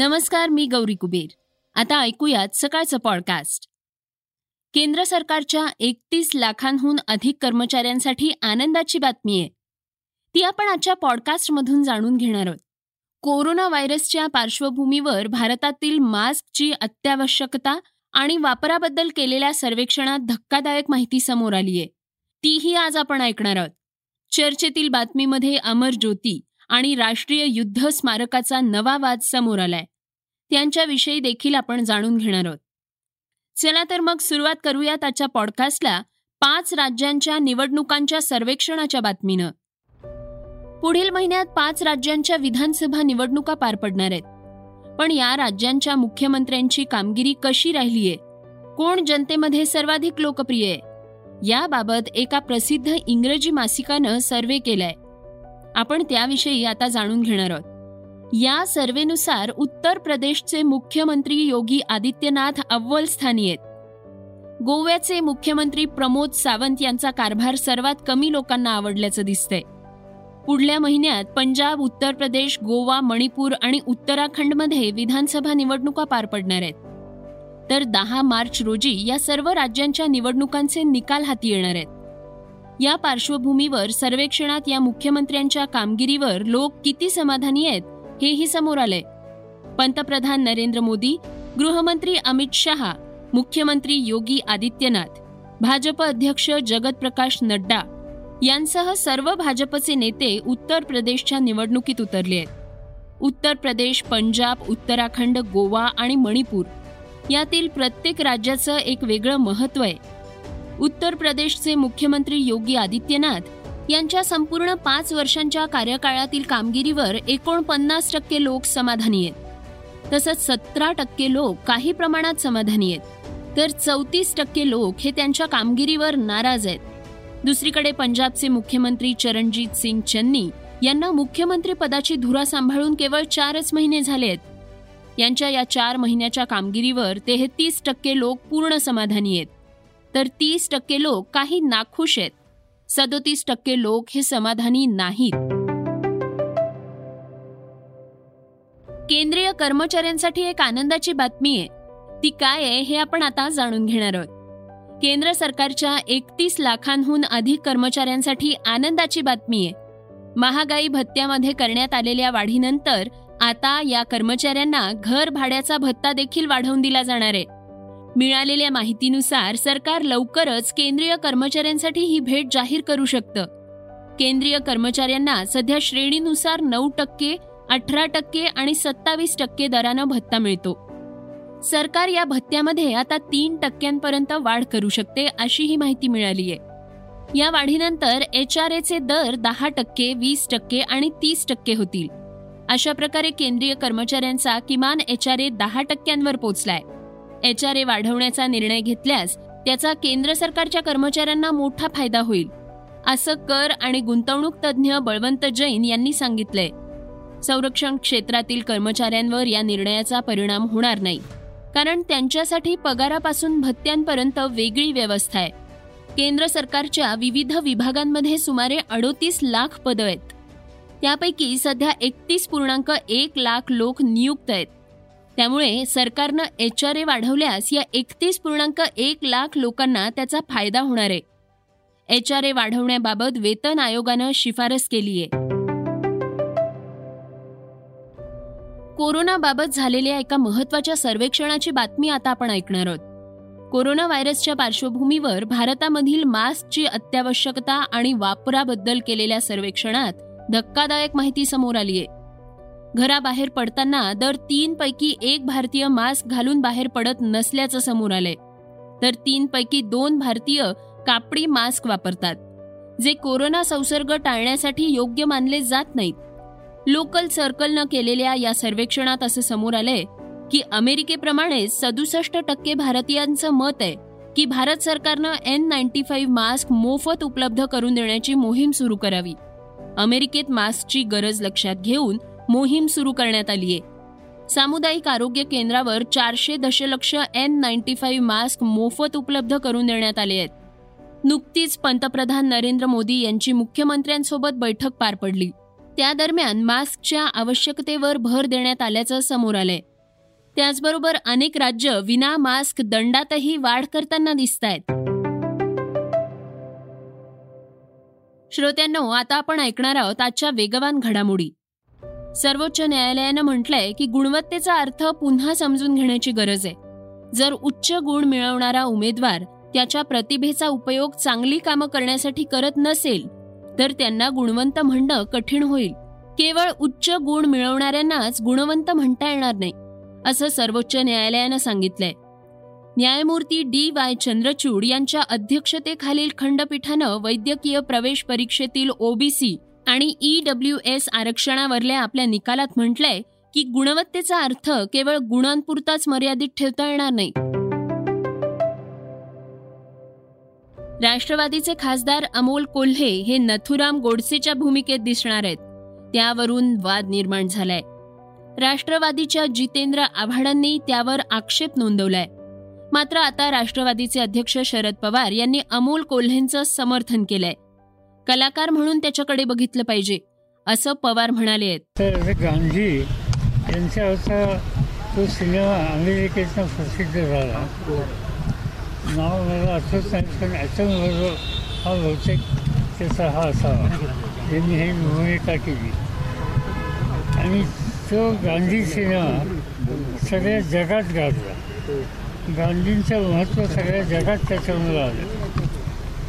नमस्कार मी गौरी कुबेर. आता ऐकूयात सकाळचं पॉडकास्ट केंद्र सरकारच्या एकतीस लाखांहून अधिक कर्मचाऱ्यांसाठी आनंदाची बातमी आहे. ती आपण आजच्या पॉडकास्टमधून जाणून घेणार आहोत. कोरोना व्हायरसच्या पार्श्वभूमीवर भारतातील मास्कची अत्यावश्यकता आणि वापराबद्दल केलेल्या सर्वेक्षणात धक्कादायक माहिती समोर आली आहे. तीही आज आपण ऐकणार आहोत. चर्चेतील बातमीमध्ये अमर ज्योती आणि राष्ट्रीय युद्ध स्मारकाचा नवा वाद समोर आलाय. त्यांच्याविषयी देखील आपण जाणून घेणार आहोत. चला तर मग सुरुवात करूया त्याच्या पॉडकास्टला पाच राज्यांच्या निवडणुकांच्या सर्वेक्षणाच्या बातमीनं. पुढील महिन्यात पाच राज्यांच्या विधानसभा निवडणुका पार पडणार आहेत. पण या राज्यांच्या मुख्यमंत्र्यांची कामगिरी कशी राहिलीये कोण जनतेमध्ये सर्वाधिक लोकप्रिय आहे? याबाबत एका प्रसिद्ध इंग्रजी मासिकानं सर्वे केलाय. आपण त्याविषयी आता जाणून घेणार आहोत. या सर्वेनुसार उत्तर प्रदेशचे मुख्यमंत्री योगी आदित्यनाथ अव्वल स्थानी आहेत. गोव्याचे मुख्यमंत्री प्रमोद सावंत यांचा कारभार सर्वात कमी लोकांना आवडल्याचं दिसतंय. पुढल्या महिन्यात पंजाब उत्तर प्रदेश गोवा मणिपूर आणि उत्तराखंडमध्ये विधानसभा निवडणुका पार पडणार आहेत. तर दहा मार्च रोजी या सर्व राज्यांच्या निवडणुकांचे निकाल हाती येणार आहेत. या पार्श्वभूमीवर सर्वेक्षणात या मुख्यमंत्र्यांच्या कामगिरीवर लोक किती समाधानी आहेत हेही समोर आलंय. पंतप्रधान नरेंद्र मोदी गृहमंत्री अमित शहा मुख्यमंत्री योगी आदित्यनाथ भाजप अध्यक्ष जगत प्रकाश नड्डा यांसह सर्व भाजपचे नेते उत्तर प्रदेशच्या निवडणुकीत उतरले आहेत. उत्तर प्रदेश पंजाब उत्तराखंड गोवा आणि मणिपूर यातील प्रत्येक राज्याचं एक वेगळं महत्त्व आहे. उत्तर प्रदेशचे मुख्यमंत्री योगी आदित्यनाथ यांच्या संपूर्ण पाच वर्षांच्या कार्यकाळातील कामगिरीवर एकोणपन्नास टक्के लोक समाधानी आहेत. तसंच सतरा टक्के लोक काही प्रमाणात समाधानी आहेत. तर चौतीस टक्के लोक हे त्यांच्या कामगिरीवर नाराज आहेत. दुसरीकडे पंजाबचे मुख्यमंत्री चरणजीत सिंग चन्नी यांना मुख्यमंत्री पदाची धुरा सांभाळून केवळ चारच महिने झाले आहेत. यांच्या या चार महिन्याच्या कामगिरीवर तेहतीस टक्के लोक पूर्ण समाधानी आहेत. तर तीस टक्के लोक काही नाखुश आहेत. सदोतीस टक्के लोक हे समाधानी नाहीत. केंद्रीय कर्मचाऱ्यांसाठी एक आनंदाची बातमी आहे. ती काय आहे हे आपण आता जाणून घेणार आहोत. केंद्र सरकारच्या एकतीस लाखांहून अधिक कर्मचाऱ्यांसाठी आनंदाची बातमी आहे. महागाई भत्त्यामध्ये करण्यात आलेल्या वाढीनंतर आता या कर्मचाऱ्यांना घर भाड्याचा भत्ता देखील वाढवून दिला जाणार आहे. मिळालेल्या माहितीनुसार सरकार लवकरच केंद्रीय कर्मचाऱ्यांसाठी ही भेट जाहीर करू शकतं. केंद्रीय कर्मचाऱ्यांना सध्या श्रेणीनुसार नऊ टक्के अठरा टक्के आणि सत्तावीस टक्के दरानं भत्ता मिळतो. सरकार या भत्त्यामध्ये आता तीन टक्क्यांपर्यंत वाढ करू शकते अशी ही माहिती मिळाली आहे या वाढीनंतर एच आर एचे दर दहा टक्के वीस टक्के आणि तीस टक्के होतील. अशा प्रकारे केंद्रीय कर्मचाऱ्यांचा किमान एच आर ए दहा टक्क्यांवर पोचलाय. एच आर ए वाढवण्याचा निर्णय घेतल्यास त्याचा केंद्र सरकारच्या कर्मचाऱ्यांना मोठा फायदा होईल असं कर आणि गुंतवणूक तज्ज्ञ बळवंत जैन यांनी सांगितलंय. संरक्षण क्षेत्रातील कर्मचाऱ्यांवर या निर्णयाचा परिणाम होणार नाही कारण त्यांच्यासाठी पगारापासून भत्त्यांपर्यंत वेगळी व्यवस्था आहे. केंद्र सरकारच्या विविध विभागांमध्ये सुमारे अडोतीस लाख पदं आहेत. त्यापैकी सध्या एकतीस पूर्णांक एक लाख लोक नियुक्त आहेत. त्यामुळे सरकारनं एच आर ए वाढवल्यास या एकतीस पूर्णांक एक लाख लोकांना त्याचा फायदा होणार आहे. एच आर ए वाढवण्याबाबत वेतन आयोगानं शिफारस केली आहे. कोरोनाबाबत झालेल्या एका महत्त्वाच्या सर्वेक्षणाची बातमी आता आपण ऐकणार आहोत. कोरोना व्हायरसच्या पार्श्वभूमीवर भारतामधील मास्कची अत्यावश्यकता आणि वापराबद्दल केलेल्या सर्वेक्षणात धक्कादायक माहिती समोर आली आहे. घराबाहेर पडताना दर तीन पैकी एक भारतीय मास्क घालून बाहेर पडत नसल्याचं समोर आलंय. तर तीन पैकी दोन भारतीय कापडी मास्क वापरतात जे कोरोना संसर्ग टाळण्यासाठी योग्य मानले जात नाहीत. लोकल सर्कलनं केलेल्या या सर्वेक्षणात असं समोर आलंय की अमेरिकेप्रमाणे सदुसष्ट टक्के भारतीयांचं मत आहे की भारत सरकारनं एन नाईन्टी फाईव्ह मास्क मोफत उपलब्ध करून देण्याची मोहीम सुरू करावी. अमेरिकेत मास्कची गरज लक्षात घेऊन मोहीम सुरू करण्यात आली आहे सामुदायिक आरोग्य केंद्रावर चारशे दशलक्ष एन नाईन्टी फाईव्ह मास्क मोफत उपलब्ध करून देण्यात आले आहेत. नुकतीच पंतप्रधान नरेंद्र मोदी यांची मुख्यमंत्र्यांसोबत बैठक पार पडली. त्या दरम्यान मास्कच्या आवश्यकतेवर भर देण्यात आल्याचं समोर आलंय. त्याचबरोबर अनेक राज्य विना मास्क दंडातही वाढ करताना दिसत आहेत श्रोत्यांनो आता आपण ऐकणार आहोत आजच्या वेगवान घडामोडी. सर्वोच्च न्यायालयानं म्हटलंय की गुणवत्तेचा अर्थ पुन्हा समजून घेण्याची गरज आहे. जर उच्च गुण मिळवणारा उमेदवार त्याच्या प्रतिभेचा उपयोग चांगली कामं करण्यासाठी करत नसेल तर त्यांना गुणवंत म्हणणं कठीण होईल. केवळ उच्च गुण मिळवणाऱ्यांनाच गुणवंत म्हणता येणार नाही असं सर्वोच्च न्यायालयानं सांगितलंय. न्यायमूर्ती डी वाय चंद्रचूड यांच्या अध्यक्षतेखालील खंडपीठानं वैद्यकीय प्रवेश परीक्षेतील ओबीसी आणि ईडब्ल्यू एस आरक्षणावरल्या आपल्या निकालात म्हटलंय की गुणवत्तेचा अर्थ केवळ गुणांपुरताच मर्यादित ठेवता येणार नाही. राष्ट्रवादीचे खासदार अमोल कोल्हे हे नथुराम गोडसेच्या भूमिकेत दिसणार आहेत. त्यावरून वाद निर्माण झालाय. राष्ट्रवादीच्या जितेंद्र आव्हाडांनी त्यावर आक्षेप नोंदवलाय. मात्र आता राष्ट्रवादीचे अध्यक्ष शरद पवार यांनी अमोल कोल्हेंचं समर्थन केलंय. कलाकार म्हणून त्याच्याकडे बघितलं पाहिजे असं पवार म्हणाले आहेत. तर गांधी यांच्यावरचा तो सिनेमा अमेरिकेचा प्रसिद्ध झाला. नाव मला आठवत नाही पण ॲटमबरोबर हा बहुतेक त्याचा हा असावा. यांनी ही भूमिका केली. आणि तो गांधी सिनेमा सगळ्या जगात गाजला. गांधींचं महत्त्व सगळ्या जगात त्याच्यामुळे आलं.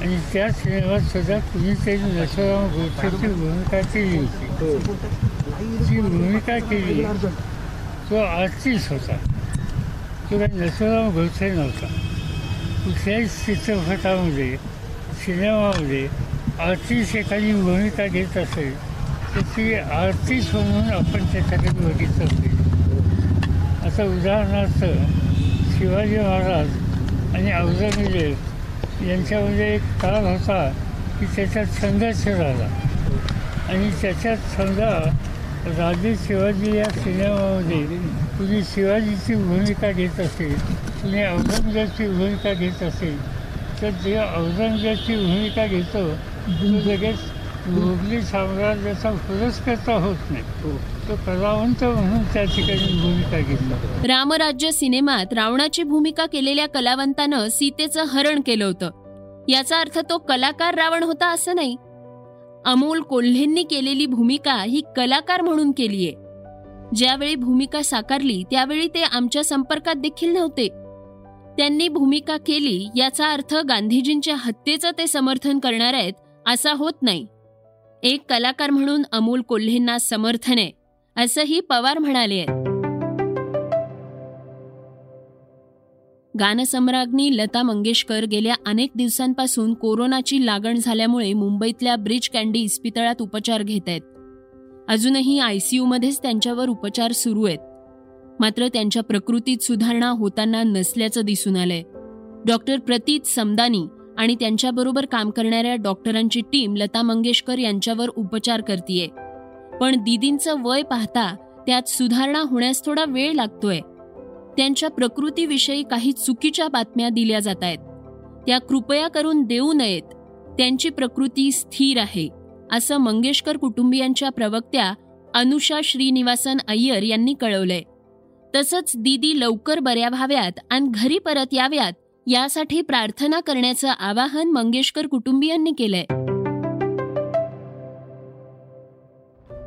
आणि त्या सिनेमात सुद्धा कुणीतरी नसराम गोडसेची भूमिका केली होती जी भूमिका केली तो आर्टिस्ट होता तो काही नथुराम गोडसे नव्हता कुठल्याही चित्रपटामध्ये सिनेमामध्ये आर्टिस्ट एखादी भूमिका घेत असेल तर ती आर्टिस्ट म्हणून आपण त्याच्याकडे बघितलं पाहिजे आता उदाहरणार्थ शिवाजी महाराज आणि औरंगजेब यांच्यामध्ये म्हणजे एक काळ होता की त्याच्यात संघर्ष झाला. आणि त्याच्यात समजा राजे शिवाजी या सिनेमामध्ये कुणी शिवाजीची भूमिका घेत असेल कुणी औरंगजेबची भूमिका घेत असेल तर जे औरंगजेबची भूमिका घेतो तो लगेच मोगली साम्राज्याचा पुरस्कर्ता होत नाही. तो कलावंत म्हणून त्या ठिकाणी भूमिका घेतला. रामराज्य सिनेमात रावणाची भूमिका केलेल्या कलावंतानं सीतेचं हरण केलं होतं. याचा अर्थ तो कलाकार रावण होता असं नाही. अमोल कोल्हेंनी केलेली भूमिका ही कलाकार म्हणून केलीये. ज्यावेळी भूमिका साकारली त्यावेळी ते आमच्या संपर्कात देखील नव्हते. त्यांनी भूमिका केली याचा अर्थ गांधीजींच्या हत्येचं ते समर्थन करणार आहेत असा होत नाही. एक कलाकार म्हणून अमोल कोल्हेंना समर्थन आहे असंही पवार म्हणाले. आहेत गानसम्राज्ञी लता मंगेशकर गेल्या अनेक दिवसांपासून कोरोनाची लागण झाल्यामुळे मुंबईतल्या ब्रिज कँडी इस्पितळात उपचार घेत आहेत. अजूनही आयसीयूमध्येच त्यांच्यावर उपचार सुरू आहेत. मात्र त्यांच्या प्रकृतीत सुधारणा होताना नसल्याचं दिसून आलंय. डॉक्टर प्रतीत समदानी आणि त्यांच्याबरोबर काम करणाऱ्या डॉक्टरांची टीम लता मंगेशकर यांच्यावर उपचार करतीये. पण दिदींचं वय पाहता त्यात सुधारणा होण्यास थोडा वेळ लागतोय. त्यांच्या प्रकृतीविषयी काही चुकीच्या बातम्या दिल्या जात आहेत. त्या कृपया करून देऊ नयेत. त्यांची प्रकृती स्थिर आहे असं मंगेशकर कुटुंबियांच्या प्रवक्त्या अनुषा श्रीनिवासन अय्यर यांनी कळवलंय. तसंच दीदी लवकर बऱ्या व्हाव्यात आणि घरी परत याव्यात यासाठी प्रार्थना करण्याचं आवाहन मंगेशकर कुटुंबियांनी केलंय.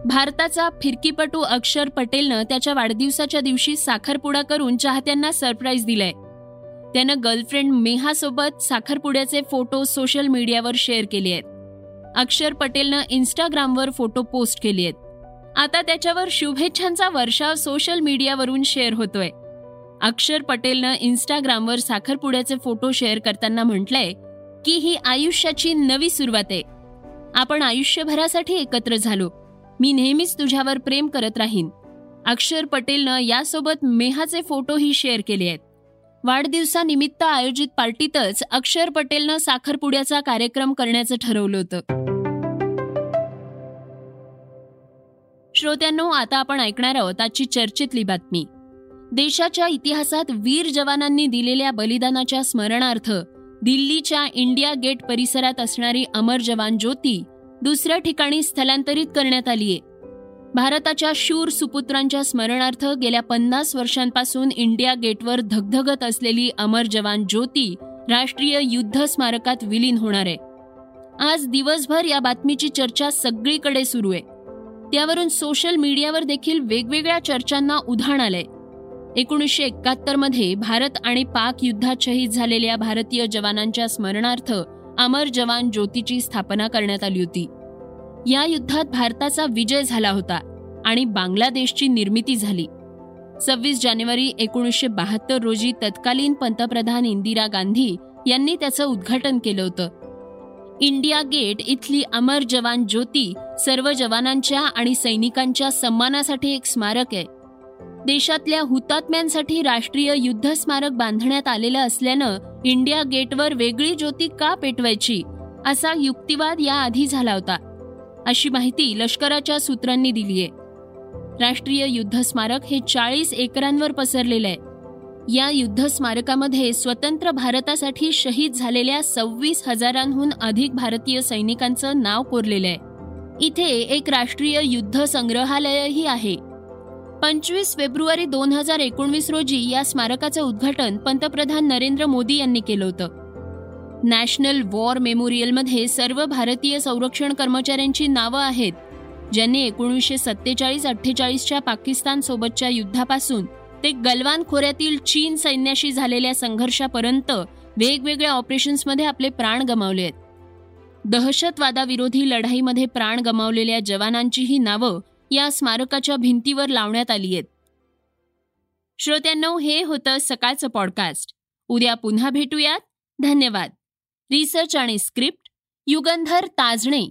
भारताचा फिरकीपटू अक्षर पटेलनं त्याच्या वाढदिवसाच्या दिवशी साखरपुडा करून चाहत्यांना सरप्राईज दिलाय. त्यानं गर्लफ्रेंड मेहासोबत साखरपुड्याचे फोटो सोशल मीडियावर शेअर केले आहेत. अक्षर पटेलनं इन्स्टाग्रामवर फोटो पोस्ट केले आहेत. आता त्याच्यावर शुभेच्छांचा वर्षाव सोशल मीडियावरून शेअर होतोय. अक्षर पटेलनं इन्स्टाग्रामवर साखरपुड्याचे फोटो शेअर करताना म्हटलंय की ही आयुष्याची नवी सुरुवात आहे. आपण आयुष्यभरासाठी एकत्र झालो. मी नेहमीच तुझ्यावर प्रेम करत राहीन. अक्षर पटेलनं यासोबत मेहाचे फोटोही शेअर केले आहेत. वाढदिवसानिमित्त आयोजित पार्टीतच अक्षर पटेलनं साखरपुड्याचा कार्यक्रम करण्याचं ठरवलं होतं. श्रोत्यांनो आता आपण ऐकणार आहोत आजची चर्चेतली बातमी. देशाच्या इतिहासात वीर जवानांनी दिलेल्या बलिदानाच्या स्मरणार्थ दिल्लीच्या इंडिया गेट परिसरात असणारी अमर जवान ज्योती दुसऱ्या ठिकाणी स्थलांतरित करण्यात आलीय भारताच्या शूर सुपुत्रांच्या स्मरणार्थ गेल्या पन्नास वर्षांपासून इंडिया गेटवर धगधगत असलेली अमर जवान ज्योती राष्ट्रीय युद्ध स्मारकात विलीन होणार आहे. आज दिवसभर या बातमीची चर्चा सगळीकडे सुरू आहे. त्यावरून सोशल मीडियावर देखील वेगवेगळ्या चर्चांना उधाण आलंय. एकोणीसशे एकाहत्तरमध्ये भारत आणि पाक युद्धात शहीद झालेल्या भारतीय जवानांच्या स्मरणार्थ अमर जवान ज्योतीची स्थापना करण्यात आली होती. या युद्धात भारताचा विजय झाला होता आणि बांगलादेशची निर्मिती झाली. सव्वीस जानेवारी एकोणीसशे बहात्तर रोजी तत्कालीन पंतप्रधान इंदिरा गांधी यांनी त्याचं उद्घाटन केलं होतं. इंडिया गेट इथली अमर जवान ज्योती सर्व जवानांच्या आणि सैनिकांच्या सन्मानासाठी एक स्मारक आहे. देशातल्या हुतात्म्यांसाठी राष्ट्रीय युद्ध स्मारक बांधण्यात आलेलं असल्यानं इंडिया गेटवर वेगळी ज्योती का पेटवायची असा युक्तिवाद याआधी झाला होता. अशी माहिती लष्कराच्या सूत्रांनी दिली आहे. राष्ट्रीय युद्ध स्मारक हे चाळीस एकरांवर पसरलेलं आहे. या युद्ध स्मारकामध्ये स्वतंत्र भारतासाठी शहीद झालेल्या सव्वीस हजारांहून अधिक भारतीय सैनिकांचं नाव कोरलेलं आहे. इथे एक राष्ट्रीय युद्ध संग्रहालयही आहे. पंचवीस फेब्रुवारी दोन हजार एकोणवीस रोजी या स्मारकाचं उद्घाटन पंतप्रधान नरेंद्र मोदी यांनी केलं होतं. नॅशनल वॉर मेमोरियलमध्ये सर्व भारतीय संरक्षण कर्मचाऱ्यांची नावं आहेत ज्यांनी एकोणीसशे सत्तेचाळीस अठ्ठेचाळीसच्या पाकिस्तान सोबतच्या युद्धापासून ते गलवान खोऱ्यातील चीन सैन्याशी झालेल्या संघर्षापर्यंत वेगवेगळ्या ऑपरेशन्समध्ये आपले प्राण गमावले आहेत. दहशतवादाविरोधी लढाईमध्ये प्राण गमावलेल्या जवानांचीही नावं या स्मारकाच्या भिंतीवर लावण्यात आली आहेत. श्रोत्यांनो हे होतं सकाळचं पॉडकास्ट उद्या पुन्हा भेटूयात. धन्यवाद. रिसर्च आणि स्क्रिप्ट युगंधर ताजणे.